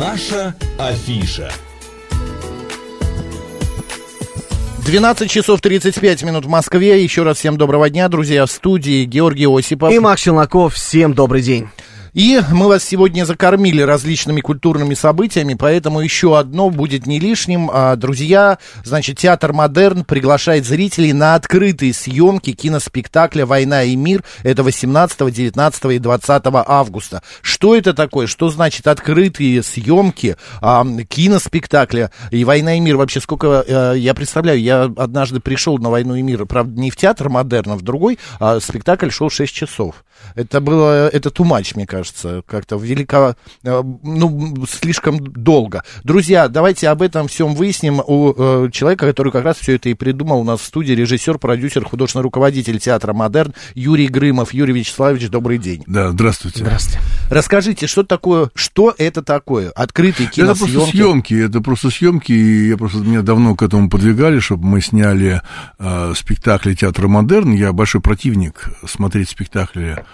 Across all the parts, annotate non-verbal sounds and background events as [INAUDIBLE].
Наша афиша. 12 часов 35 минут в Москве. Еще раз всем доброго дня, друзья. В студии Георгий Осипов. И Макс Челноков. Всем добрый день. И мы вас сегодня закормили различными культурными событиями, поэтому еще одно будет не лишним. А, друзья, значит, Театр Модерн приглашает зрителей на открытые съемки киноспектакля «Война и мир». Это 18, 19 и 20 августа. Что это такое? Что значит открытые съемки а, киноспектакля и «Война и мир»? Вообще, сколько а, я представляю, я однажды пришел на «Войну и мир», правда, не в Театр Модерн, а в другой, а спектакль шел 6 часов. Это было, это тумач, мне кажется, как-то велико, э, ну, слишком долго. Друзья, давайте об этом всем выясним у э, человека, который как раз все это и придумал у нас в студии, режиссер, продюсер, художественный руководитель театра «Модерн» Юрий Грымов. Юрий Вячеславович, добрый день. Да, здравствуйте. Здравствуйте. Расскажите, что такое, что это такое? Открытые киносъемки? Это просто съемки, это просто съемки, и я просто, меня давно к этому подвигали, чтобы мы сняли э, спектакли театра «Модерн». Я большой противник смотреть спектакли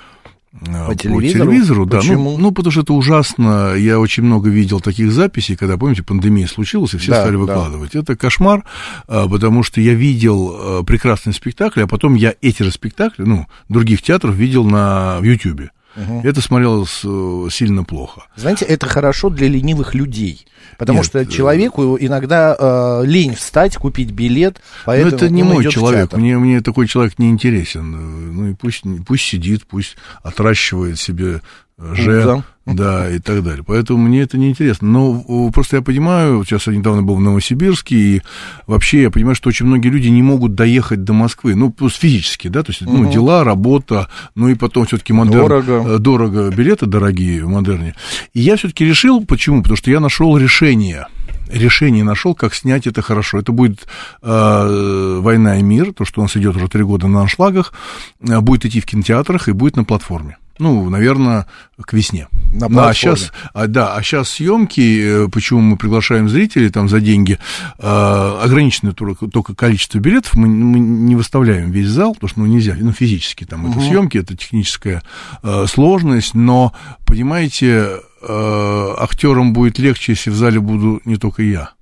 по, по телевизору? телевизору, да. Почему? Ну, ну, потому что это ужасно. Я очень много видел таких записей, когда, помните, пандемия случилась, и все Да, стали да. выкладывать. Это кошмар, а, потому что я видел а, прекрасный спектакль, а потом я эти же спектакли, ну, других театров видел на в Ютьюбе. Это смотрелось э, сильно плохо. Знаете, это хорошо для ленивых людей. Потому Нет, что э, человеку иногда э, лень встать, купить билет, Но поэтому это не мой человек. Мне, мне такой человек не интересен. Э, Ну и пусть, пусть сидит, пусть отращивает себе э, же, Пузо. [LAUGHS] да, и так далее. Поэтому мне это не интересно. Но просто я понимаю, сейчас я недавно был в Новосибирске, и вообще я понимаю, что очень многие люди не могут доехать до Москвы, ну, просто физически, да, то есть, ну, дела, работа, ну и потом все-таки модерн. Дорого. э, Дорого, билеты дорогие в модерне. И я все-таки решил, почему? Потому что я нашел решение решение нашел, как снять это хорошо. Это будет э, «Война и мир», то, что у нас идет уже три года на аншлагах, э, будет идти в кинотеатрах и будет на платформе. Ну, наверное, к весне. На Ну, а платформе. сейчас, а, да, а сейчас съемки, э, почему мы приглашаем зрителей там за деньги, э, ограниченное только, только количество билетов, мы, мы не выставляем весь зал, потому что ну, нельзя, ну, физически там это съемки, это техническая э, сложность, но, понимаете, э, актерам будет легче, если в зале буду не только я.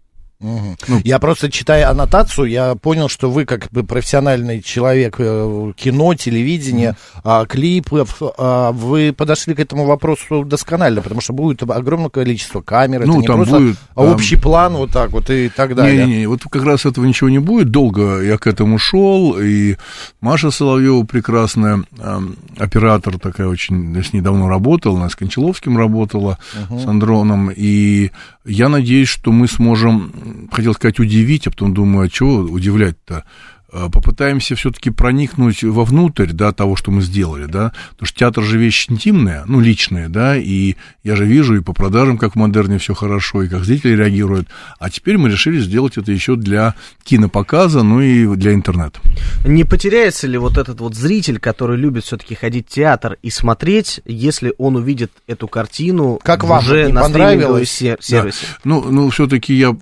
Ну, я просто читая аннотацию, я понял, что вы как бы профессиональный человек э, кино, телевидения, а, клипов, а, вы подошли к этому вопросу досконально, потому что будет огромное количество камер, это Ну, не там просто будет, а там- общий план вот так вот и так далее. Не-не-не, вот как раз этого ничего не будет. Долго я к этому шел, и Маша Соловьева прекрасная эм, оператор такая очень, я с ней давно работала, она с Кончаловским работала, с Андроном, и я надеюсь, что мы сможем, хотел сказать, удивить, а потом думаю, а чего удивлять-то? Э, Попытаемся все-таки проникнуть вовнутрь, да, того, что мы сделали, да, потому что театр же вещь интимная, ну, личная, да, и я же вижу и по продажам, как в модерне все хорошо, и как зрители реагируют, а теперь мы решили сделать это еще для кинопоказа, ну и для интернета. Не потеряется ли вот этот вот зритель, который любит все-таки ходить в театр и смотреть, если он увидит эту картину Как вам, уже не на стриминговом сервисе? Ну, ну все-таки я,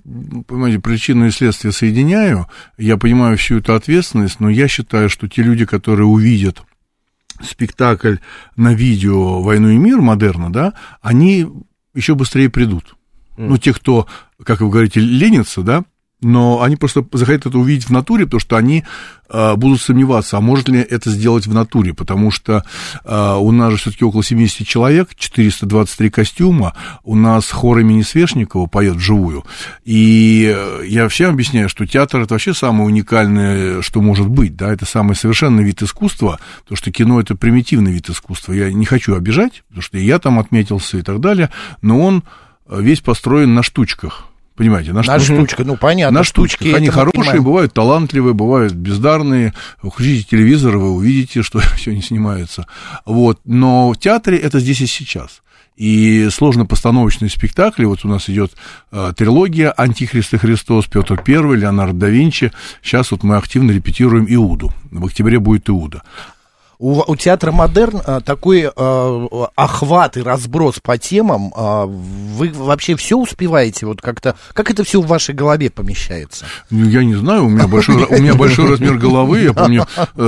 понимаете, причину и следствие соединяю, я понимаю всю эту ответственность, но я считаю, что те люди, которые увидят спектакль на видео «Войну и мир» модерна, да, они еще быстрее придут. Ну, те, кто, как вы говорите, ленятся, да, но они просто захотят это увидеть в натуре, потому что они э, будут сомневаться, а может ли это сделать в натуре, потому что э, у нас же все-таки около 70 человек, 423 костюма, у нас хор имени Свешникова поет вживую, и э, я всем объясняю, что театр это вообще самое уникальное, что может быть, да, это самый совершенный вид искусства, потому что кино это примитивный вид искусства, я не хочу обижать, потому что и я там отметился и так далее, но он э, весь построен на штучках, понимаете, на, На штучках. штучка, ну понятно, На штучки. штучках. Они это мы хорошие, понимаем. бывают талантливые, бывают бездарные. Включите телевизор, вы увидите, что [LAUGHS] все не снимается. Вот. Но в театре это здесь и сейчас. И сложно-постановочные спектакли, вот у нас идет э, трилогия «Антихрист и Христос», Петр I, Леонардо да Винчи. Сейчас вот мы активно репетируем «Иуду». В октябре будет «Иуда». У, у театра Модерн а, такой а, охват и разброс по темам. А, вы вообще все успеваете? Вот как-то как это все в вашей голове помещается? Ну, я не знаю, у меня большой, у меня большой размер головы. Я помню,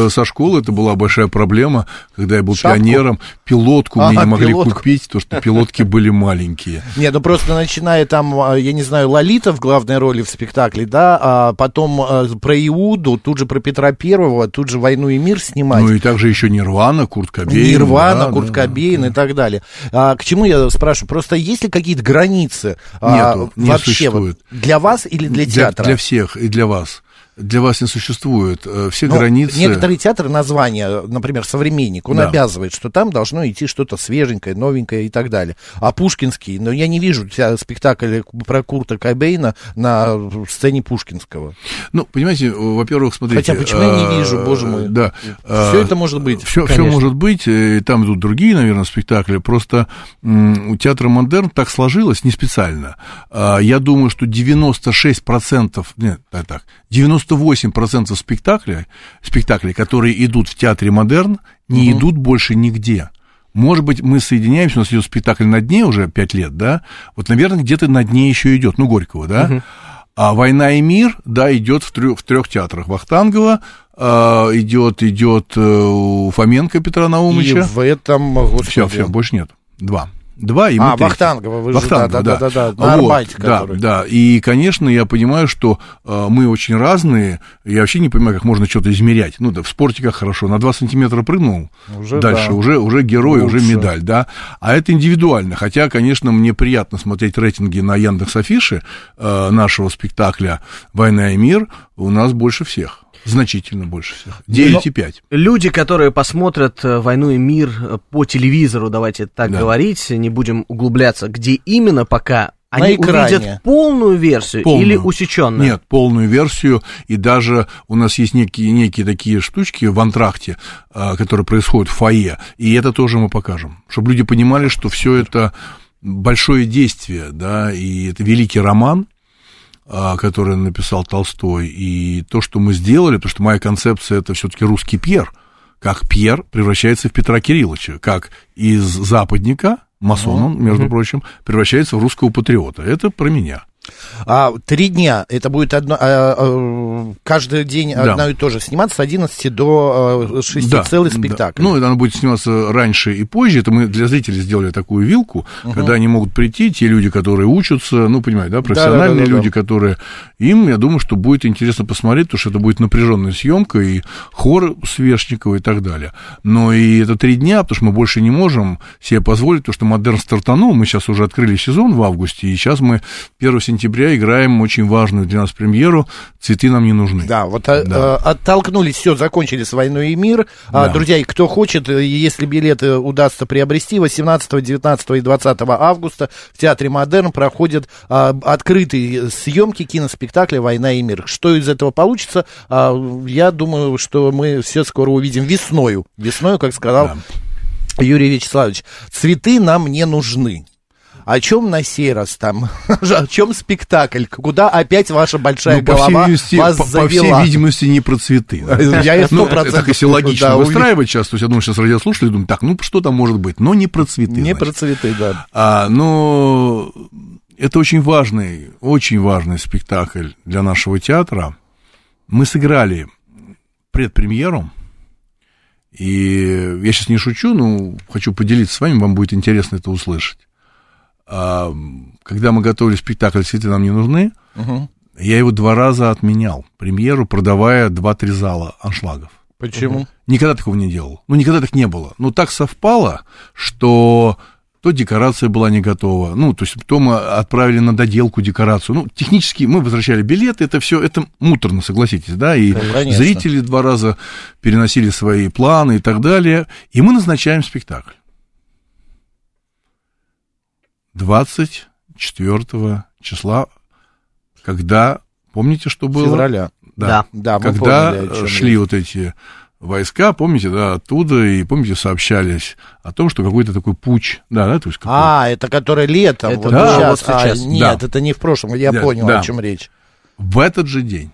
со школы это была большая проблема, когда я был Шапку? пионером. Пилотку мне Ага, не могли пилотку. купить, потому что пилотки были маленькие. Не, ну просто начиная там, а, я не знаю, Лолита в главной роли в спектакле, да, а потом а, про Иуду, тут же про Петра Первого, тут же «Войну и мир» снимать. Ну и также еще Нирвана, Курт Кобейн. Нирвана, да, Курт да. Кобейн и так далее. А, к чему я спрашиваю? Просто есть ли какие-то границы а, Нету, не вообще вот существует. для вас или для, Для, театра? для всех и для вас. Для вас не существует. Э, Все Ну, границы... Некоторые театры название, например, «Современник», он Да. обязывает, что там должно идти что-то свеженькое, новенькое и так далее. А Пушкинский, ну, я не вижу спектакль про Курта Кобейна на сцене Пушкинского. Ну, понимаете, во-первых, смотрите... Хотя почему я не э, вижу, боже мой? Да. Все это может быть, Все, конечно. может быть, э, и там идут другие, наверное, спектакли. Просто у театра Модерн так сложилось, не специально. А, Я думаю, что 96%, нет, так, так, 98% спектаклей, спектаклей, которые идут в театре Модерн, не идут больше нигде. Может быть, мы соединяемся, у нас идет спектакль на дне уже пять лет, да? Вот, наверное, где-то на дне еще идет, ну, Горького, да? А «Война и мир», да, идет в, трё- в трех театрах. Вахтангова а, идет, идет э, у Фоменко Петра И Наумовича. в этом. Все, все, больше нет. Два. Два и мы А. Вахтангова, вы же, Вахтангова, да, да, да, да, на Вот, Арбате, да, который. да. И, конечно, я понимаю, что э, мы очень разные. Я вообще не понимаю, как можно что-то измерять. Ну, да, в спорте как хорошо. На 2 сантиметра прыгнул, Уже дальше да. уже, уже герой, уже Лучше. медаль, да. А это индивидуально. Хотя, конечно, мне приятно смотреть рейтинги на Яндекс Афише э, нашего спектакля «Война и мир». У нас больше всех. Значительно больше всех. 9,5. Люди, которые посмотрят э, «Войну и мир» э, по телевизору, давайте так Да. говорить, не будем углубляться, где именно пока На они экране. увидят полную версию Полную. или усеченную? Нет, полную версию. И даже у нас есть некие, некие такие штучки в антракте, а, которые происходят в фойе. И это тоже мы покажем. Чтобы люди понимали, что все это большое действие, да, и это великий роман, который написал Толстой. И то, что мы сделали, потому что моя концепция это все-таки русский Пьер, как Пьер превращается в Петра Кирилловича, как из западника, масон он, между прочим, превращается в русского патриота. Это про меня. А три дня, это будет одно, а, а, каждый день Да. одно и то же сниматься с 11 до а, 6 Да, целый да. спектакль. Ну, это она будет сниматься раньше и позже. Это мы для зрителей сделали такую вилку, когда они могут прийти, те люди, которые учатся, ну, понимаете, да, профессиональные Да-да-да-да-да. люди, которые... Им, я думаю, что будет интересно посмотреть, потому что это будет напряженная съемка, и хор Свешникова и так далее. Но и это три дня, потому что мы больше не можем себе позволить, потому что Модерн стартанул, мы сейчас уже открыли сезон в августе, и сейчас мы 1 сентября играем очень важную для нас премьеру «Цветы нам не нужны». Да, вот а, Да. а, оттолкнулись, все, закончили с «Войной и мир». А, Да. друзья, кто хочет, э, если билеты удастся приобрести, 18, 19 и 20 августа в Театре Модерн проходят открытые съемки киноспектакля «Война и мир». Что из этого получится, я думаю, что мы все скоро увидим весною. Весною, как сказал Да. Юрий Вячеславович, цветы нам не нужны. О чем на сей раз там? [LAUGHS] О чем спектакль? Куда опять ваша большая Ну, по всей, голова вас по, по всей видимости, не про цветы. [LAUGHS] Я Ну, это процентов так если логично да, выстраивать сейчас, то есть я думаю, сейчас радиослушатели думают, так, ну что там может быть, но не про цветы. Не значит. про цветы, да. А, но это очень важный, очень важный спектакль для нашего театра. Мы сыграли предпремьеру, и я сейчас не шучу, но хочу поделиться с вами, вам будет интересно это услышать. А, когда мы готовили спектакль «Цветы нам не нужны», Мгм. я его два раза отменял, премьеру, продавая два-три зала аншлагов. Почему? Никогда такого не делал. Ну, никогда так не было. Но так совпало, что то декорация была не готова. Ну, то есть то мы отправили на доделку декорацию. Ну, технически мы возвращали билеты, это все, это муторно, согласитесь, да, и конечно. зрители два раза переносили свои планы и так далее. И мы назначаем спектакль. 24 числа, когда, помните, что было? Февраля. Да. Да, мы когда чем шли вот эти войска, помните, да, оттуда, и помните, сообщались о том, что какой-то такой путь, да, да, то есть какой- А, это который летом, Это вот да, сейчас. вот сейчас. А, нет, Да. это не в прошлом, я Да, понял, да. о чем речь. в этот же день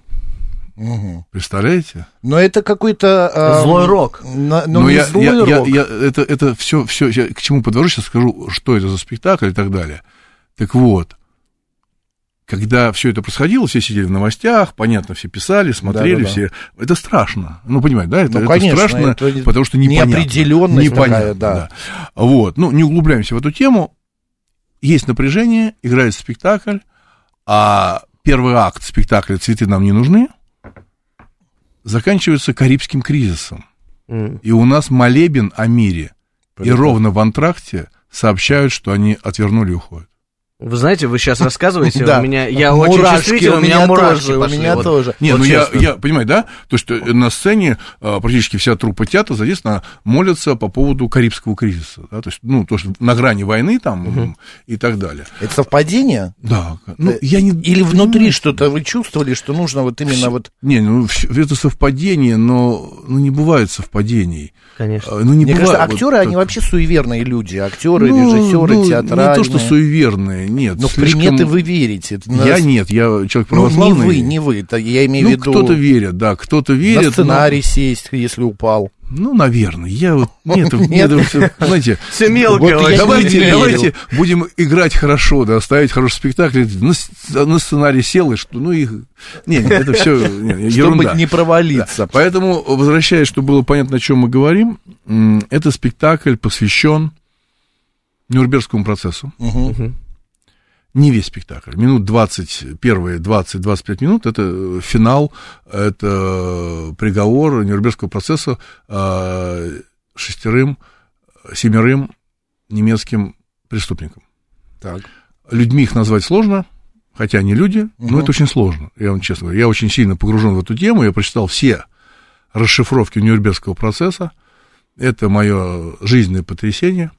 Представляете? Но это какой-то... э, Злой рок. на- Но Ну, не я, злой я- я- рок. я- это, это все, все, я к чему подвожу, сейчас скажу, что это за спектакль и так далее. Так вот, когда все это происходило, все сидели в новостях, понятно, все писали, смотрели, Да-да-да. все. Это страшно. Ну, понимаете, да? Это, Ну, это конечно, страшно, это потому что непонятно. неопределенность непонятно, такая, да. Вот. Ну, не углубляемся в эту тему. Есть напряжение, играет спектакль, а первый акт спектакля «Цветы нам не нужны» заканчивается Карибским кризисом. М. И у нас молебен о мире. И Прекрасно. ровно в антракте сообщают, что они отвернули и уходят. Вы знаете, вы сейчас рассказываете, Да. у меня, я очень чувствителен, у меня мурашки тоже, у меня вот. тоже. Не, Вот ну я, я, понимаю, да? То, что на сцене а, практически вся труппа театра задействована, молятся по поводу Карибского кризиса. Да? То есть, ну, то, что на грани войны там и так далее. Это совпадение? Да. Ну, Э, я не... Или внутри что-то вы чувствовали, что нужно вот именно вот... Не, ну, это совпадение, но ну, не бывает совпадений. Конечно. А, Ну, не Мне бывает. кажется, вот актеры, так. они вообще суеверные люди. Актеры, Ну, режиссеры, ну, театральные. Не то, что суеверные, нет. Но в слишком- приметы вы верите. Это Я нас- нет, я человек Ну, не православный. вы, не вы. Это я имею в Ну, виду... кто-то верит, да, кто-то верит. На но- сценарий сесть, если упал. Ну, наверное. Я вот... [LAUGHS] Нет, Нет. нет, это [LAUGHS] всё, знаете, Все мелко. Вот давайте, давайте будем играть хорошо, да, ставить хороший спектакль. На, с- на сценарий сел, и что, ну, их... Не, не, это все [LAUGHS] ерунда. Чтобы не провалиться. Поэтому, возвращаясь, чтобы было понятно, о чем мы говорим, м, этот спектакль посвящен Нюрнбергскому процессу. Мгм. Не весь спектакль. Минут 20, первые 20-25 минут это э, финал, это приговор Нюрнбергского процесса э, шестерым, семерым немецким преступникам. Так. Людьми их назвать сложно, хотя они люди, но Мгм. это очень сложно, я вам честно говорю. Я очень сильно погружен в эту тему, я прочитал все расшифровки Нюрнбергского процесса. Это мое жизненное потрясение.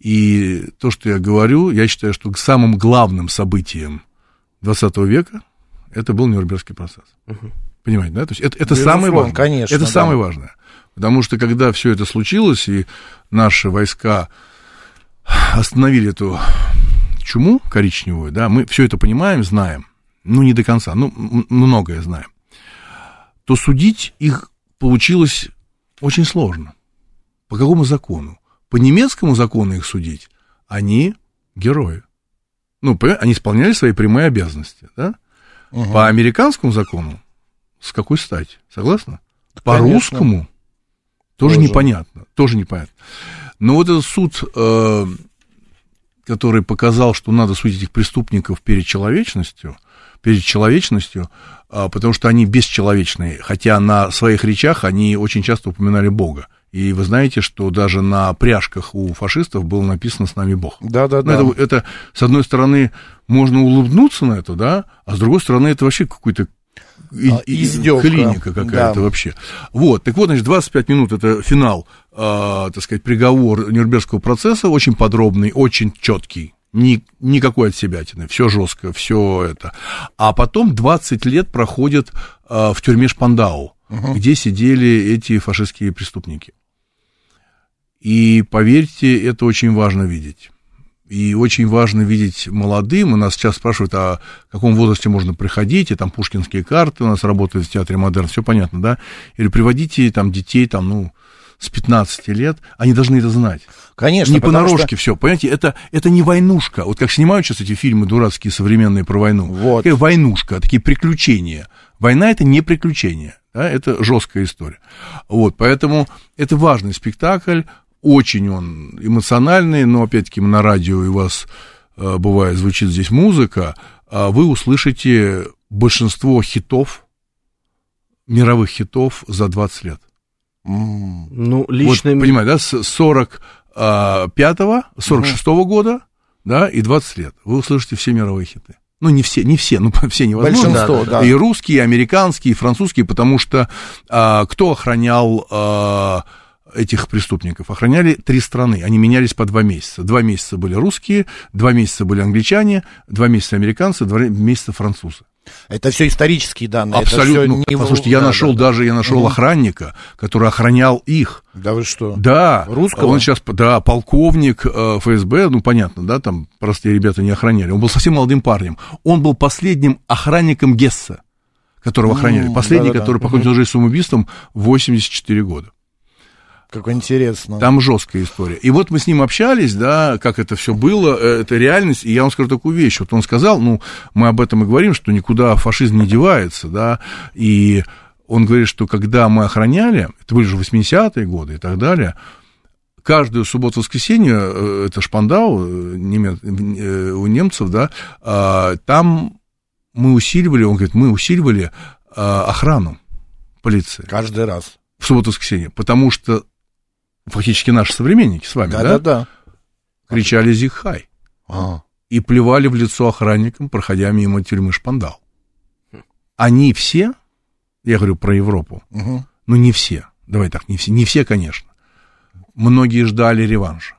И то, что я говорю, я считаю, что самым главным событием 20 века это был Нюрнбергский процесс. Понимаете, да? То есть это, это Безусловно, самое важное. конечно, это да. самое важное. Потому что когда все это случилось, и наши войска остановили эту чуму коричневую, да, мы все это понимаем, знаем, ну, не до конца, ну, многое знаем, то судить их получилось очень сложно. По какому закону? По немецкому закону их судить, они герои. Ну, они исполняли свои прямые обязанности, да? Мгм. По американскому закону с какой стати? Согласна? По Конечно. русскому тоже, Тоже. непонятно. Тоже непонятно. Но вот этот суд, э, который показал, что надо судить этих преступников перед человечностью, перед человечностью, а, потому что они бесчеловечные, хотя на своих речах они очень часто упоминали Бога. И вы знаете, что даже на пряжках у фашистов было написано «С нами Бог». Да-да-да. Ну, это, это, с одной стороны, можно улыбнуться на это, да, а с другой стороны, это вообще какой-то и- А, клиника какая-то Да. вообще. Вот, так вот, значит, 25 минут это финал, э, так сказать, приговор Нюрнбергского процесса, очень подробный, очень четкий. Ни, никакой отсебятины, все жестко, все это. А потом 20 лет проходит э, в тюрьме Шпандау, где сидели эти фашистские преступники. И поверьте, это очень важно видеть. И очень важно видеть молодым. У нас сейчас спрашивают, а в каком возрасте можно приходить, и там пушкинские карты у нас работают в театре Модерн, все понятно, да? Или приводите там детей, там, ну, с 15 лет, они должны это знать. Конечно, не понарошке все, понимаете, это, это не войнушка. Вот как снимают сейчас эти фильмы дурацкие, современные про войну. Вот. Такая войнушка, такие приключения. Война это не приключение, да, это жесткая история. Вот, поэтому это важный спектакль, очень он эмоциональный, но опять-таки на радио и у вас э, бывает звучит здесь музыка, а вы услышите большинство хитов, мировых хитов за 20 лет. Ну, Вот, лично... понимаете, да, с 45-го, 46-го года, да, и 20 лет. Вы услышите все мировые хиты. Ну, не все, не все, ну, [LAUGHS] все невозможно. Большинство, да. И русские, и американские, и французские, потому что а, кто охранял а, этих преступников? Охраняли три страны, они менялись по два месяца. Два месяца были русские, два месяца были англичане, два месяца американцы, два месяца французы. Это все исторические данные. Абсолютно. Это Ну, всё не... Послушайте, я да, нашел да, даже, я нашел Мгм. охранника, который охранял их. Да вы что? Да. Русского? Он сейчас, да, полковник э, ФСБ, ну, понятно, да, там простые ребята не охраняли. Он был совсем молодым парнем. Он был последним охранником Гесса, которого охраняли. Последний, да-да-да. который покончил жизнь самоубийством, 84 года. Как интересно. Там жесткая история. И вот мы с ним общались, да, как это все было, э, это реальность. И я вам скажу такую вещь. Вот он сказал, ну, мы об этом и говорим, что никуда фашизм не девается, да, и он говорит, что когда мы охраняли, это были же 80-е годы и так далее, каждую субботу-воскресенье, э, это Шпандау э, у немцев, да, а, там мы усиливали, он говорит, мы усиливали а, охрану полиции Каждый раз. в субботу-воскресенье, потому что фактически наши современники с вами, да, Да-да-да. кричали «Зихай» А. и плевали в лицо охранникам, проходя мимо тюрьмы Шпандау. Они все, я говорю про Европу, Мгм. но не все, давай так, не все, не все, конечно. Многие ждали реванша.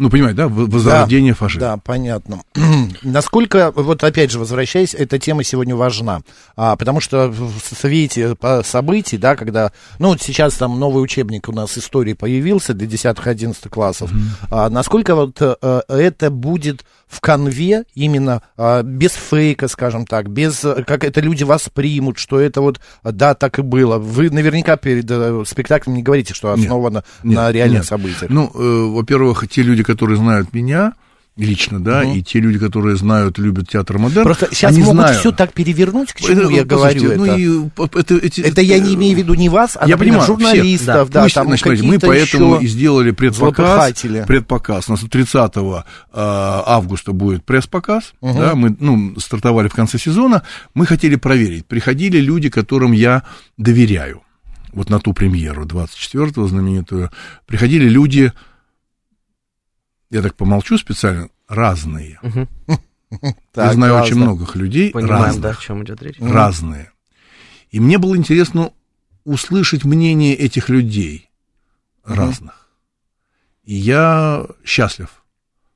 Ну, понимаете, да, возрождение фашизма. Да, понятно. [CLEARS THROAT] Насколько, вот опять же, возвращаясь, эта тема сегодня важна, а, потому что в свете событий, да, когда, ну, вот сейчас там новый учебник у нас истории появился для 10-11 классов, а, насколько вот э, это будет в конве именно а, без фейка, скажем так, без, э, как это люди воспримут, что это вот, а, да, так и было. Вы наверняка перед э, спектаклем не говорите, что Нет, основано нет, на реальных нет. событиях. Ну, э, во-первых, те люди, которые знают меня лично, да, и те люди, которые знают, любят театр модерн, Просто сейчас они могут знают. все так перевернуть, к чему Это, я говорю послушайте, это. Ну, и, это, эти- Это я не имею в виду не вас, а, Я например, понимаю, журналистов, всех, да, Пусть, там значит, мы поэтому и сделали предпоказ. Предпоказ. У нас 30 августа будет пресс-показ. Да, мы ну, стартовали в конце сезона. Мы хотели проверить, приходили люди, которым я доверяю. Вот на ту премьеру 24-го знаменитую. Приходили люди, я так помолчу специально, разные. [LAUGHS] я Так, знаю очень многих людей Понимаем, разных да, о чем идет речь. разные. И мне было интересно услышать мнение этих людей разных. И я счастлив.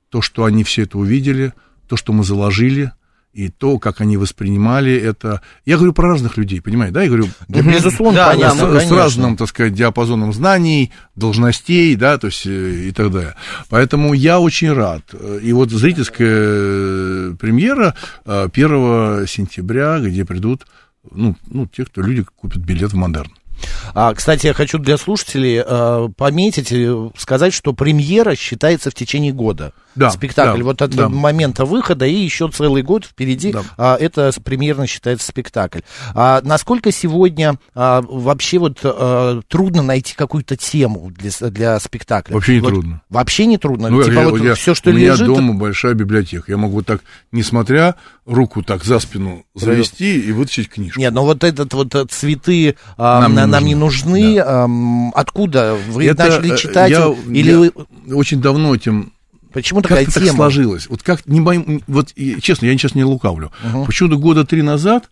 То, что они все это увидели, то, что мы заложили, и то, как они воспринимали это. Я говорю про разных людей, понимаете, да? Я говорю Да, безусловно, Да, понятно, да, с, с конечно. разным, так сказать, диапазоном знаний, должностей, да, то есть э, и так далее. Поэтому я очень рад. И вот зрительская э, премьера э, 1 сентября, где придут, ну, ну, те, кто люди купят билет в Модерн. А, кстати, я хочу для слушателей э, пометить, э, сказать, что премьера считается в течение года. Да, Спектакль. да, вот от да. момента выхода и еще целый год впереди. Да. а, это примерно считается спектакль. А, насколько сегодня а, вообще вот а, трудно найти какую-то тему для, для спектакля? Вообще не Вот трудно. Вообще не трудно. Ну, типа я- вот я- все, что у меня лежит. дома большая библиотека. Я могу вот так, несмотря руку так за спину завести и вытащить книжку. Нет, ну вот этот вот э, цветы а, Нам нам, не нам не нужны. нужны. ам, откуда вы Это, начали э, читать? я- или я очень давно этим почему такая так тема? сложилось. Вот как не боим, вот честно, я сейчас не лукавлю. Почему-то года три назад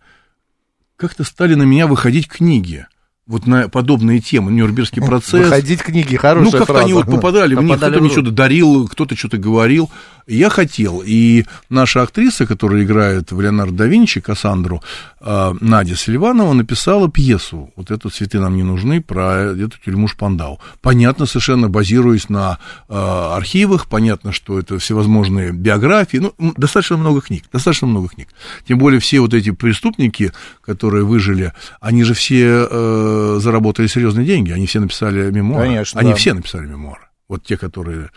как-то стали на меня выходить книги. Вот на подобные темы, Нюрнбергский процесс. Выходить книги, Ну, хорошая как-то фраза. они вот попадали, мне Попадали кто-то мне что-то дарил, кто-то что-то говорил. Я хотел. И наша актриса, которая играет в Леонардо да Винчи, Кассандру, э, Надя Селиванова, написала пьесу. Вот эту «Цветы нам не нужны» про эту тюрьму Шпандау. Понятно, совершенно базируясь на э, архивах, понятно, что это всевозможные биографии. Ну, достаточно много книг, достаточно много книг. Тем более все вот эти преступники, которые выжили, они же все э, заработали серьезные деньги, они все написали мемуары. Конечно, Они да. все написали мемуары. Вот те, которые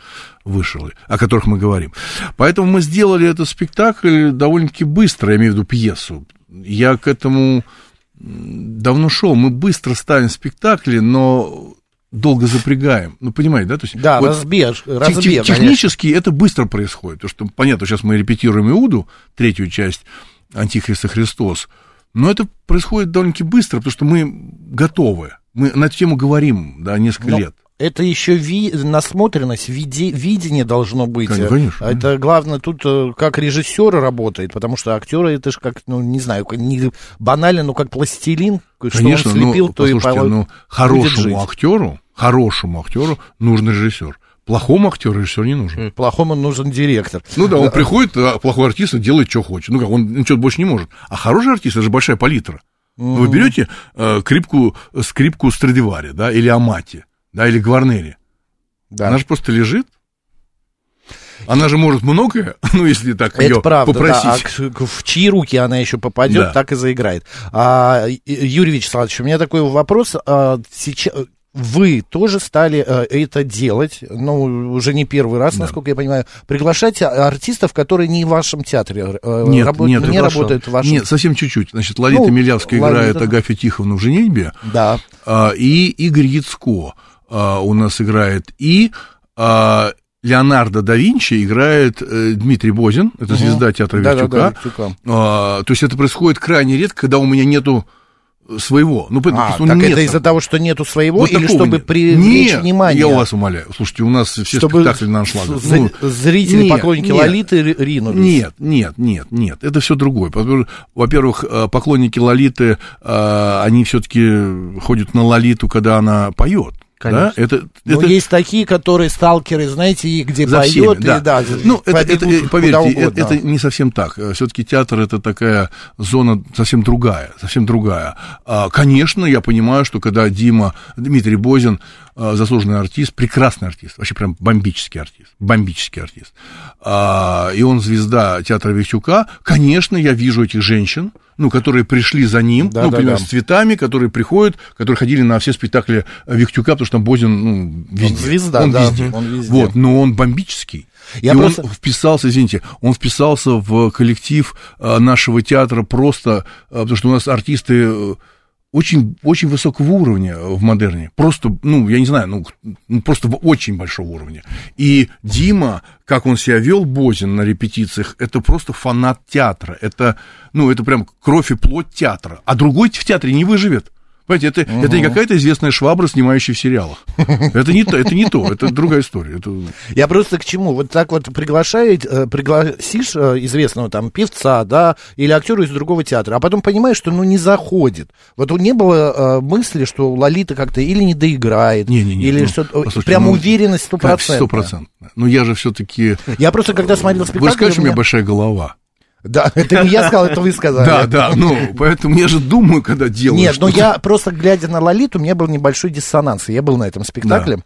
вышли, о которых мы говорим. Поэтому мы сделали этот спектакль довольно-таки быстро, я имею в виду пьесу. Я к этому давно шел. Мы быстро ставим спектакли, но долго запрягаем. Ну, понимаете, да? То есть, Да, вот разбег, тех- разбег, тех- конечно. технически это быстро происходит. Потому что, понятно, сейчас мы репетируем Иуду, третью часть Антихриста Христос. Но это происходит довольно-таки быстро, потому что мы готовы. Мы на эту тему говорим, да, несколько Но лет. Это еще ви- насмотренность, види- видение должно быть. Конечно, конечно. Это главное тут э, как режиссер работает, потому что актеры это же как, ну не знаю, не банально, но как пластилин, что Конечно, он слепил, ну, то и ну, хорошему актеру, хорошему актеру нужен режиссер. Плохому актеру режиссер не нужен. Плохому нужен директор. Ну да, он приходит, а плохой артист делает, что хочет. Ну как, он ничего больше не может. А хороший артист, это же большая палитра. Вы берете э, крипку, скрипку Страдивари, да, или Амати, да, или Гварнери. Да. Она же просто лежит. Она же может многое, [LAUGHS] ну, если так Это ее правда, попросить. да. А в чьи руки она еще попадет, Да. так и заиграет. А, Юрий Вячеславович, у меня такой вопрос. А, сейчас вы тоже стали э, это делать, ну, уже не первый раз, насколько я понимаю, приглашать а- артистов, которые не в вашем театре э, Нет, работ- нет, не работают в вашем... Нет, совсем чуть-чуть. Значит, Лолита Ну, Милявская Лолита, играет да. Агафью Тихоновну в «Женитьбе», Да. а, и Игорь Яцко а, у нас играет, и Леонардо да Винчи играет э, Дмитрий Бозин, это звезда театра Да-да-да, Вертюка. Вертюка. А, то есть это происходит крайне редко, когда у меня нету своего. Ну, поэтому А, просто так нет это из-за того, что нету своего, Вот или чтобы нет. привлечь Нет, внимание? я вас умоляю. Слушайте, у нас все чтобы спектакли на аншлагах. Ну, зрители, нет, поклонники нет. Лолиты ри- ринулись. Нет, нет, нет, нет, это все другое. Потому что, Во-первых, э, поклонники Лолиты, э, они все-таки ходят на Лолиту, когда она поет. Конечно. Да? Это, Но это есть такие, которые сталкеры, знаете, и где за поет, всеми, и да. да, ну, это, это, э, поверьте, угодно. это не совсем так. Все-таки театр это такая зона совсем другая, совсем другая. А, Конечно, я понимаю, что когда Дима, Дмитрий Бозин, заслуженный артист, прекрасный артист, вообще прям бомбический артист, бомбический артист, а, и он звезда театра Вихтюка, конечно, я вижу этих женщин, ну, которые пришли за ним, Да, ну, да, например, да. с цветами, которые приходят, которые ходили на все спектакли Вихтюка, потому что там Бозин, ну, везде. звезда, он да, везде. он везде. Вот, но он бомбический. Я и просто- он вписался, извините, он вписался в коллектив э, нашего театра просто, э, потому что у нас артисты э, очень, очень высокого уровня в модерне. Просто, ну, я не знаю, ну, ну, просто очень большого уровня. И Дима, как он себя вел, Бозин на репетициях, это просто фанат театра. Это, ну, это прям кровь и плоть театра. А другой в театре не выживет. Понимаете, это, это не какая-то известная швабра, снимающая в сериалах. Это не то, это не то, это другая история. Это... Я просто к чему? Вот так вот приглашает, э, пригласишь э, известного там певца, да, или актера из другого театра, а потом понимаешь, что ну не заходит. Вот не было э, мысли, что Лолита как-то или не доиграет, Не-не-не, или ну, что-то. Прям ну, уверенность стопроцентная. Стопроцентно. Ну, я же все-таки... Я просто когда смотрел спектакль... Вы скажете, у меня- большая голова. Да, это не я сказал, это вы сказали. Да, да, ну, поэтому я же думаю, когда делаю Нет, но что-то. я просто глядя на Лолиту, у меня был небольшой диссонанс. Я был на этом спектакле.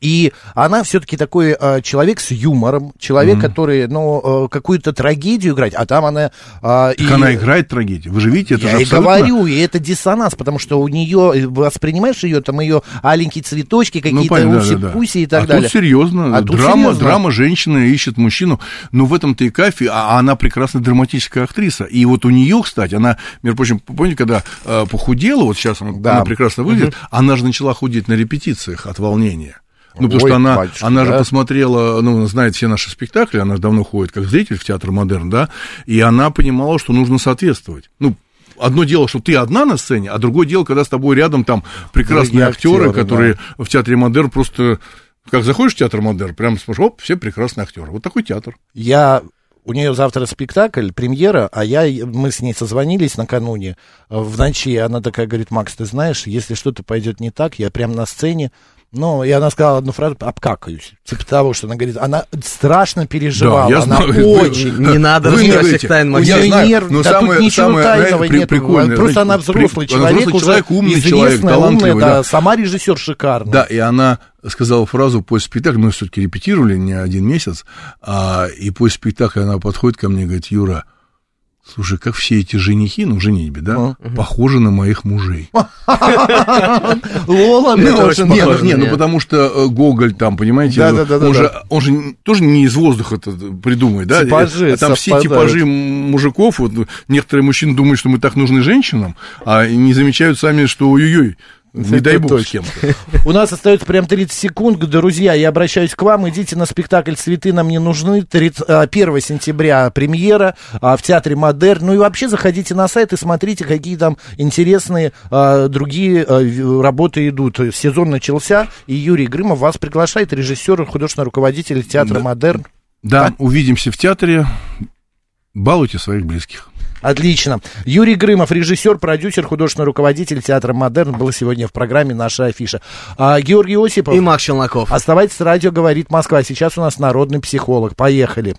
И она все-таки такой э, человек с юмором, человек, который, ну, э, какую-то трагедию играть, а там она... э, Так она играет трагедию. Вы же видите, это я же и абсолютно... говорю, и это диссонанс, потому что у нее, воспринимаешь ее, там ее аленькие цветочки, какие-то понятно, да, уси-пуси да. и так а далее. тут серьезно, А тут драма, серьезно. драма, женщина ищет мужчину, но в этом-то и кайфе, а она прекрасная драматическая актриса. И вот у нее, кстати, она, между прочим, помните, когда э, похудела, вот сейчас она, Да. она прекрасно выглядит, она же начала худеть на репетициях от волнения. Ну, потому Ой, что она, батюшки, она же да? посмотрела, ну, знает все наши спектакли, она же давно ходит как зритель в театр модерн, да, и она понимала, что нужно соответствовать. Ну, одно дело, что ты одна на сцене, а другое дело, когда с тобой рядом там прекрасные актеры, актеры, которые в театре модерн просто как заходишь в театр модерн, прям смотришь, оп, все прекрасные актеры. Вот такой театр. Я у нее завтра спектакль, премьера, а я, мы с ней созвонились накануне э, в ночи, она такая говорит, Макс, ты знаешь, если что-то пойдет не так, я прям на сцене, ну, и она сказала одну фразу, обкакаюсь. Типа того, что она говорит, она страшно переживала, я она знаю. очень. Не надо Вы раскрывать всех тайн Максима. я знаю, нерв- но да самое- тут ничего самое, тайного при- нет. прикольное, Просто она при- взрослый она человек, взрослый уже человек, умный человек, известная, умная, талантливый, да, да. сама режиссер шикарный. Да, и она сказала фразу после спектакля, мы все-таки репетировали не один месяц, а, и после спектакля она подходит ко мне и говорит, Юра, слушай, как все эти женихи, ну, в женитьбе, да, похожи на моих мужей. [LAUGHS] Лола, Не, ну, похоже. Не, на ну потому что э, Гоголь там, понимаете, он, же, он же н- тоже не из воздуха это придумает, да? Типажи а там все типажи мужиков, вот некоторые мужчины думают, что мы так нужны женщинам, а не замечают сами, что ой-ой-ой, не дай бог с точно. кем-то. У нас остается прям 30 секунд. Друзья, я обращаюсь к вам. Идите на спектакль «Цветы нам не нужны». 30, а, 1 сентября премьера а, в Театре Модерн. Ну и вообще заходите на сайт и смотрите, какие там интересные а, другие а, работы идут. Сезон начался, и Юрий Грымов вас приглашает, режиссер, художественный руководитель Театра Да. Модерн. Да, увидимся в театре, балуйте своих близких. Отлично. Юрий Грымов, режиссер, продюсер, художественный руководитель Театра Модерн, был сегодня в программе «Наша афиша». А, Георгий Осипов. И Макс Челноков. Оставайтесь, радио говорит Москва. Сейчас у нас народный психолог. Поехали.